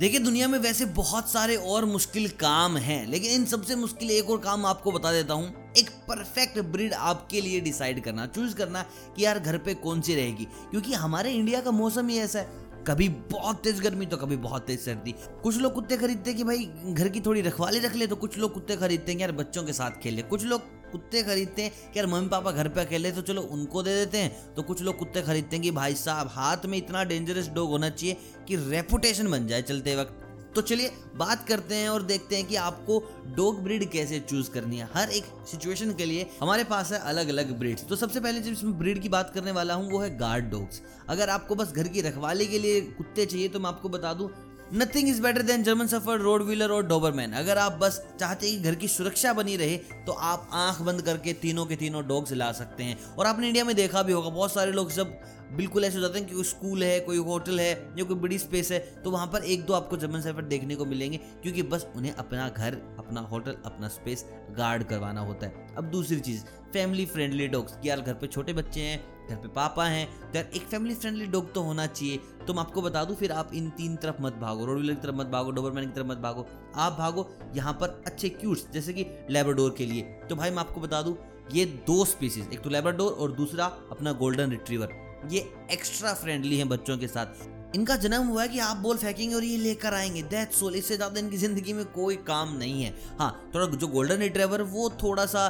देखिए, दुनिया में वैसे बहुत सारे और मुश्किल काम हैं, लेकिन इन सबसे मुश्किल एक और काम आपको बता देता हूँ। एक परफेक्ट ब्रीड आपके लिए डिसाइड करना चूज़ करना कि यार घर पे कौन सी रहेगी। क्योंकि हमारे इंडिया का मौसम ही ऐसा है। कभी बहुत तेज गर्मी तो कभी बहुत तेज सर्दी। कुछ लोग कुत्ते खरीदते हैं कि भाई, घर की थोड़ी रखवाली रख ले तो कुछ लोग कुत्ते खरीदते हैं यार बच्चों के साथ खेले कुछ लोग कुत्ते खरीदते हैं कि यार मम्मी पापा घर पे अकेले तो चलो उनको दे देते हैं। तो कुछ लोग कुत्ते खरीदते हैं कि भाई साहब, हाथ में इतना डेंजरस डॉग होना चाहिए कि रेपुटेशन बन जाए चलते वक्त। तो चलिए बात करते हैं और देखते हैं कि आपको डॉग ब्रीड कैसे चूज़ करनी है। हर एक सिचुएशन के लिए हमारे पास है अलग अलग ब्रीड्स तो सबसे पहले जिस ब्रीड की बात करने वाला हूँ, वो है गार्ड डॉग्स अगर आपको बस घर की रखवाली के लिए कुत्ते चाहिए तो मैं आपको बता दूँ nothing is better than German shepherd rottweiler और डोबरमैन अगर आप बस चाहते हैं कि घर की सुरक्षा बनी रहे तो आप आँख बंद करके तीनों के तीनों डॉग्स ला सकते हैं। और आपने इंडिया में देखा भी होगा, बहुत सारे लोग जब बिल्कुल ऐसे हो जाते हैं कि कोई स्कूल है, कोई होटल है या कोई बड़ी स्पेस है तो वहाँ पर एक दो आपको जर्मन सेफर्ड देखने को मिलेंगे, क्योंकि बस उन्हें अपना घर, अपना होटल, अपना स्पेस गार्ड करवाना होता है। अब दूसरी चीज़ फैमिली फ्रेंडली डॉग्स यार घर पे छोटे बच्चे हैं, घर पे पापा हैं तो यार एक फैमिली फ्रेंडली डॉग तो होना चाहिए। तो मैं आपको बता दूँ, फिर आप इन तीन तरफ़ मत भागो रोड की तरफ़ मत भागो डोबरमैन की तरफ़ मत भागो, आप भागो यहाँ पर अच्छे क्यूट्स जैसे कि लेबरडोर के लिए। तो भाई मैं आपको बता दूँ, ये दो स्पीसीज एक तो लेबरडोर और दूसरा अपना गोल्डन रिट्रीवर ये एक्स्ट्रा फ्रेंडली हैं बच्चों के साथ। इनका जन्म हुआ है कि आप बोल फेंकेंगे और ये लेकर आएँगे। दैट सोल इससे ज़्यादा इनकी ज़िंदगी में कोई काम नहीं है। हाँ थोड़ा जो गोल्डन रिट्रीवर वो थोड़ा सा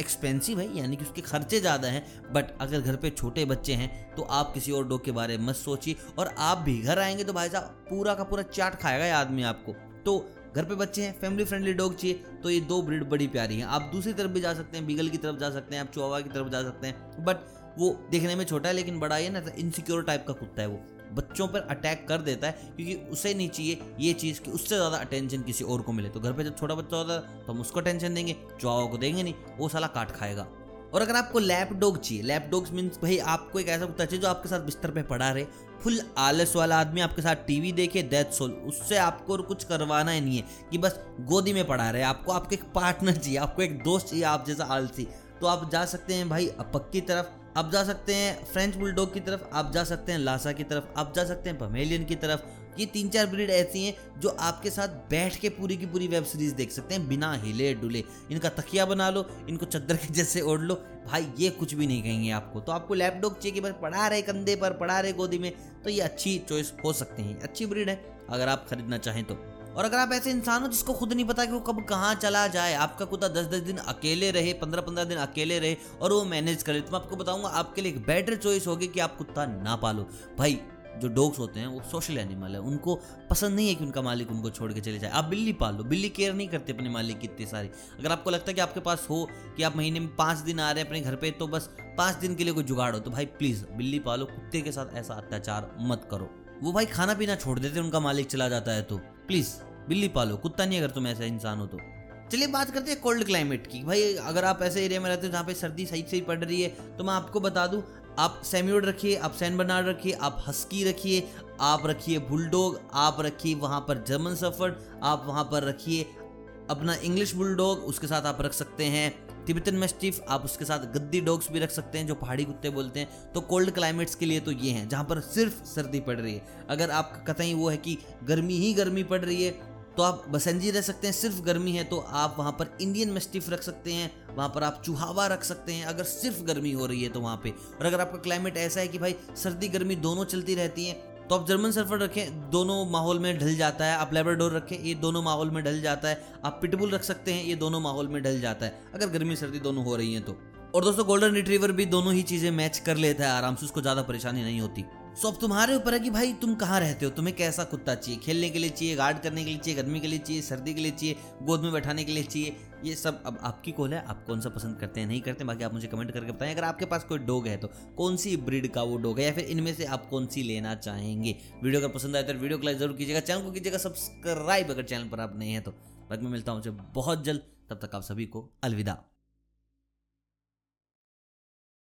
एक्सपेंसिव है, यानी कि उसके खर्चे ज़्यादा हैं। बट अगर घर पे छोटे बच्चे हैं तो आप किसी और डॉग के बारे में मत सोचिए। और आप भी घर आएँगे तो भाई साहब, पूरा का पूरा चाट खाएगा ये आदमी आपको। तो घर पे बच्चे हैं फैमिली फ्रेंडली डॉग चाहिए तो ये दो ब्रीड बड़ी प्यारी हैं। आप दूसरी तरफ़ भी जा सकते हैं बीगल की तरफ़ जा सकते हैं, आप चुहावा की तरफ़ जा सकते हैं बट वो देखने में छोटा है, लेकिन बड़ा है ना इनसिक्योर टाइप का कुत्ता है वो। बच्चों पर अटैक कर देता है, क्योंकि उसे नहीं चाहिए ये चीज़ कि उससे ज़्यादा अटेंशन किसी और को मिले। तो घर पे जब छोटा बच्चा होता है तो हम उसको टेंशन देंगे चुआओ को देंगे नहीं, वो साला काट खाएगा। और अगर आपको लैप डॉग चाहिए लैप मीन्स भाई आपको एक ऐसा कुत्ता चाहिए जो आपके साथ बिस्तर पे पड़ा रहे फुल आलस वाला आदमी, आपके साथ टीवी देखे डेथ सोल उससे आपको और कुछ करवाना ही नहीं है कि बस गोदी में पड़ा रहे। आपको, आपके एक पार्टनर चाहिए, आपको एक दोस्त चाहिए, आप जैसा आलसी। तो आप जा सकते हैं भाई अपक की तरफ़ आप जा सकते हैं फ्रेंच बुलडॉग की तरफ़ आप जा सकते हैं लासा की तरफ़ आप जा सकते हैं पमेलियन की तरफ़। ये तीन चार ब्रीड ऐसी हैं जो आपके साथ बैठ के पूरी की पूरी वेब सीरीज़ देख सकते हैं, बिना हिले डुले। इनका तकिया बना लो, इनको चद्दर के जैसे ओढ़ लो। भाई, ये कुछ भी नहीं कहेंगे आपको। तो आपको लैपडॉग चाहिए कि बस पढ़ा रहे कंधे पर पढ़ा रहे गोदी में तो ये अच्छी चॉइस हो सकते हैं अच्छी ब्रीड है। अगर आप खरीदना चाहें तो। और अगर आप ऐसे इंसान हो जिसको खुद नहीं पता कि वो कब कहाँ चला जाए, आपका कुत्ता दस दस दिन अकेले रहे पंद्रह पंद्रह दिन अकेले रहे और वो मैनेज करे तो मैं आपको बताऊँगा, आपके लिए एक बेटर चॉइस होगी कि आप कुत्ता ना पालो। भाई, जो डॉग्स होते हैं, वो सोशल एनिमल है, उनको पसंद नहीं है कि उनका मालिक उनको छोड़ के चले जाए। आप बिल्ली पाल, बिल्ली केयर नहीं करते अपने मालिक की इतनी सारी। अगर आपको लगता है कि आपके पास हो कि आप महीने में पाँच दिन आ रहे हैं अपने घर पे तो बस पाँच दिन के लिए कोई जुगाड़ हो तो भाई प्लीज़ बिल्ली पालो, कुत्ते के साथ ऐसा अत्याचार मत करो। वो भाई खाना पीना छोड़ देते उनका मालिक चला जाता है तो। प्लीज़ बिल्ली पालो, कुत्ता नहीं अगर तुम ऐसा इंसान हो तो। चलिए बात करते हैं कोल्ड क्लाइमेट की। भाई, अगर आप ऐसे एरिया में रहते हो जहाँ पे सर्दी सही सही पड़ रही है तो मैं आपको बता दूँ, आप सेम्योड रखिए, आप सैन बनार रखिए, आप हस्की रखिए, आप रखिए बुलडोग आप रखिए वहाँ पर जर्मन सफ़र आप वहाँ पर रखिए अपना इंग्लिश बुलडॉग उसके साथ आप रख सकते हैं। तिब्बतन मेस्टिफ आप उसके साथ गद्दी डॉग्स भी रख सकते हैं, जो पहाड़ी कुत्ते बोलते हैं। तो कोल्ड क्लाइमेट्स के लिए तो ये हैं, जहाँ पर सिर्फ़ सर्दी पड़ रही है। अगर आपका कतई वो है कि गर्मी ही गर्मी पड़ रही है तो आप बसंजी रह सकते हैं, सिर्फ़ गर्मी है तो आप वहाँ पर इंडियन मेस्टिफ रख सकते हैं। वहाँ पर आप चुहावा रख सकते हैं, अगर सिर्फ़ गर्मी हो रही है तो वहाँ पे। और अगर आपका क्लाइमेट ऐसा है कि भाई सर्दी गर्मी दोनों चलती रहती हैं तो आप जर्मन सर्फर रखें, दोनों माहौल में ढल जाता है। आप लेबरडोर रखें, ये दोनों माहौल में ढल जाता है। आप पिटबुल रख सकते हैं, ये दोनों माहौल में ढल जाता है। अगर गर्मी, सर्दी दोनों हो रही हैं तो। और दोस्तों गोल्डन रिट्रीवर भी दोनों ही चीज़ें मैच कर लेता है आराम से, उसको ज़्यादा परेशानी नहीं होती। सो अब तुम्हारे ऊपर है कि भाई, तुम कहाँ रहते हो? तुम्हें कैसा कुत्ता चाहिए? खेलने के लिए चाहिए, गार्ड करने के लिए चाहिए, गर्मी के लिए चाहिए, सर्दी के लिए चाहिए, गोद में बैठाने के लिए चाहिए, ये सब अब आपकी कॉल है, आप कौन सा पसंद करते हैं, नहीं करते, बाकी आप मुझे कमेंट करके बताएँ। अगर आपके पास कोई डॉग है तो कौन सी ब्रीड का वो डॉग है, या फिर इनमें से आप कौन सी लेना चाहेंगे? वीडियो अगर पसंद आए तो वीडियो को लाइक ज़रूर कीजिएगा, चैनल को कीजिएगा, सब्सक्राइब अगर चैनल पर आप नहीं है तो बाद में मिलता हूँ मुझे बहुत जल्द, तब तक आप सभी को अलविदा।